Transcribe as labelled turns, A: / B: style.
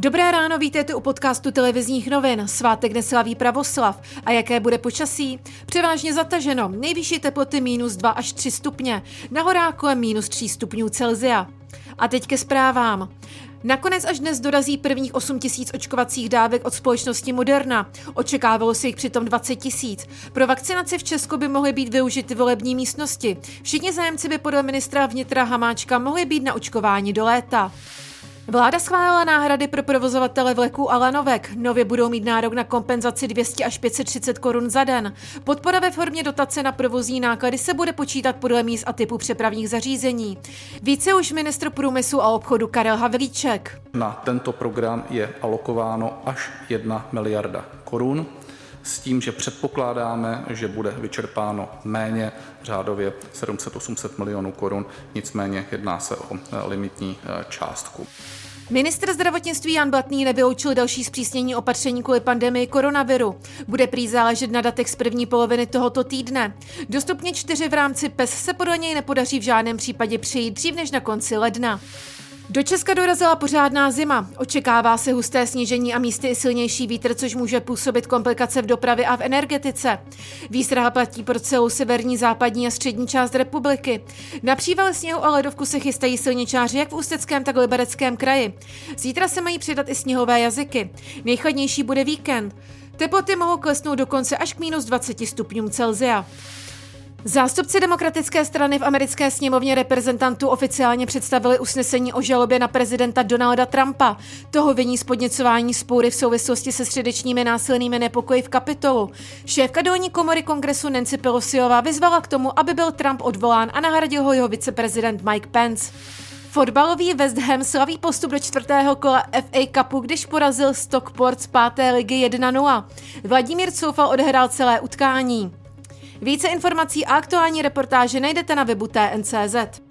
A: Dobré ráno, vítejte u podcastu televizních novin. Svátek neslaví pravoslav. A jaké bude počasí? Převážně zataženo. Nejvyšší teploty minus 2 až 3 stupně. Na horách kolem minus 3 stupňů Celzia. A teď ke zprávám. Nakonec až dnes dorazí prvních 8 tisíc očkovacích dávek od společnosti Moderna. Očekávalo se jich přitom 20 tisíc. Pro vakcinaci v Česku by mohly být využity volební místnosti. Všichni zájemci by podle ministra vnitra Hamáčka mohli být na očkování do léta. Vláda schválila náhrady pro provozovatele vleků a lanovek. Nově budou mít nárok na kompenzaci 200 až 530 korun za den. Podpora ve formě dotace na provozní náklady se bude počítat podle míst a typu přepravních zařízení. Více už ministr průmyslu a obchodu Karel Havlíček.
B: Na tento program je alokováno až 1 miliarda korun s tím, že předpokládáme, že bude vyčerpáno méně, řádově 700-800 milionů korun, nicméně jedná se o limitní eh, částku.
A: Ministr zdravotnictví Jan Blatný nevyloučil další zpřísnění opatření kvůli pandemii koronaviru. Bude prý záležet na datech z první poloviny tohoto týdne. Dostupně čtyři v rámci PES se podle něj nepodaří v žádném případě přijít dřív než na konci ledna. Do Česka dorazila pořádná zima. Očekává se husté snížení a místy i silnější vítr, což může působit komplikace v dopravě a v energetice. Výstraha platí pro celou severní, západní a střední část republiky. Na příval sněhu a ledovku se chystají silničáři jak v Ústeckém, tak v Libereckém kraji. Zítra se mají přidat i sněhové jazyky. Nejchladnější bude víkend. Teploty mohou klesnout dokonce až k minus 20 stupňům Celzia. Zástupci demokratické strany v americké sněmovně reprezentantů oficiálně představili usnesení o žalobě na prezidenta Donalda Trumpa. Toho viní z podněcování spoury v souvislosti se středečními násilnými nepokoji v kapitolu. Šéfka dolní komory kongresu Nancy Pelosiová vyzvala k tomu, aby byl Trump odvolán a nahradil ho jeho viceprezident Mike Pence. Fotbalový West Ham slaví postup do čtvrtého kola FA Cupu, když porazil Stockport z páté ligy 1-0. Vladimír Coufal odehrál celé utkání. Více informací a aktuální reportáže najdete na webu TNCZ.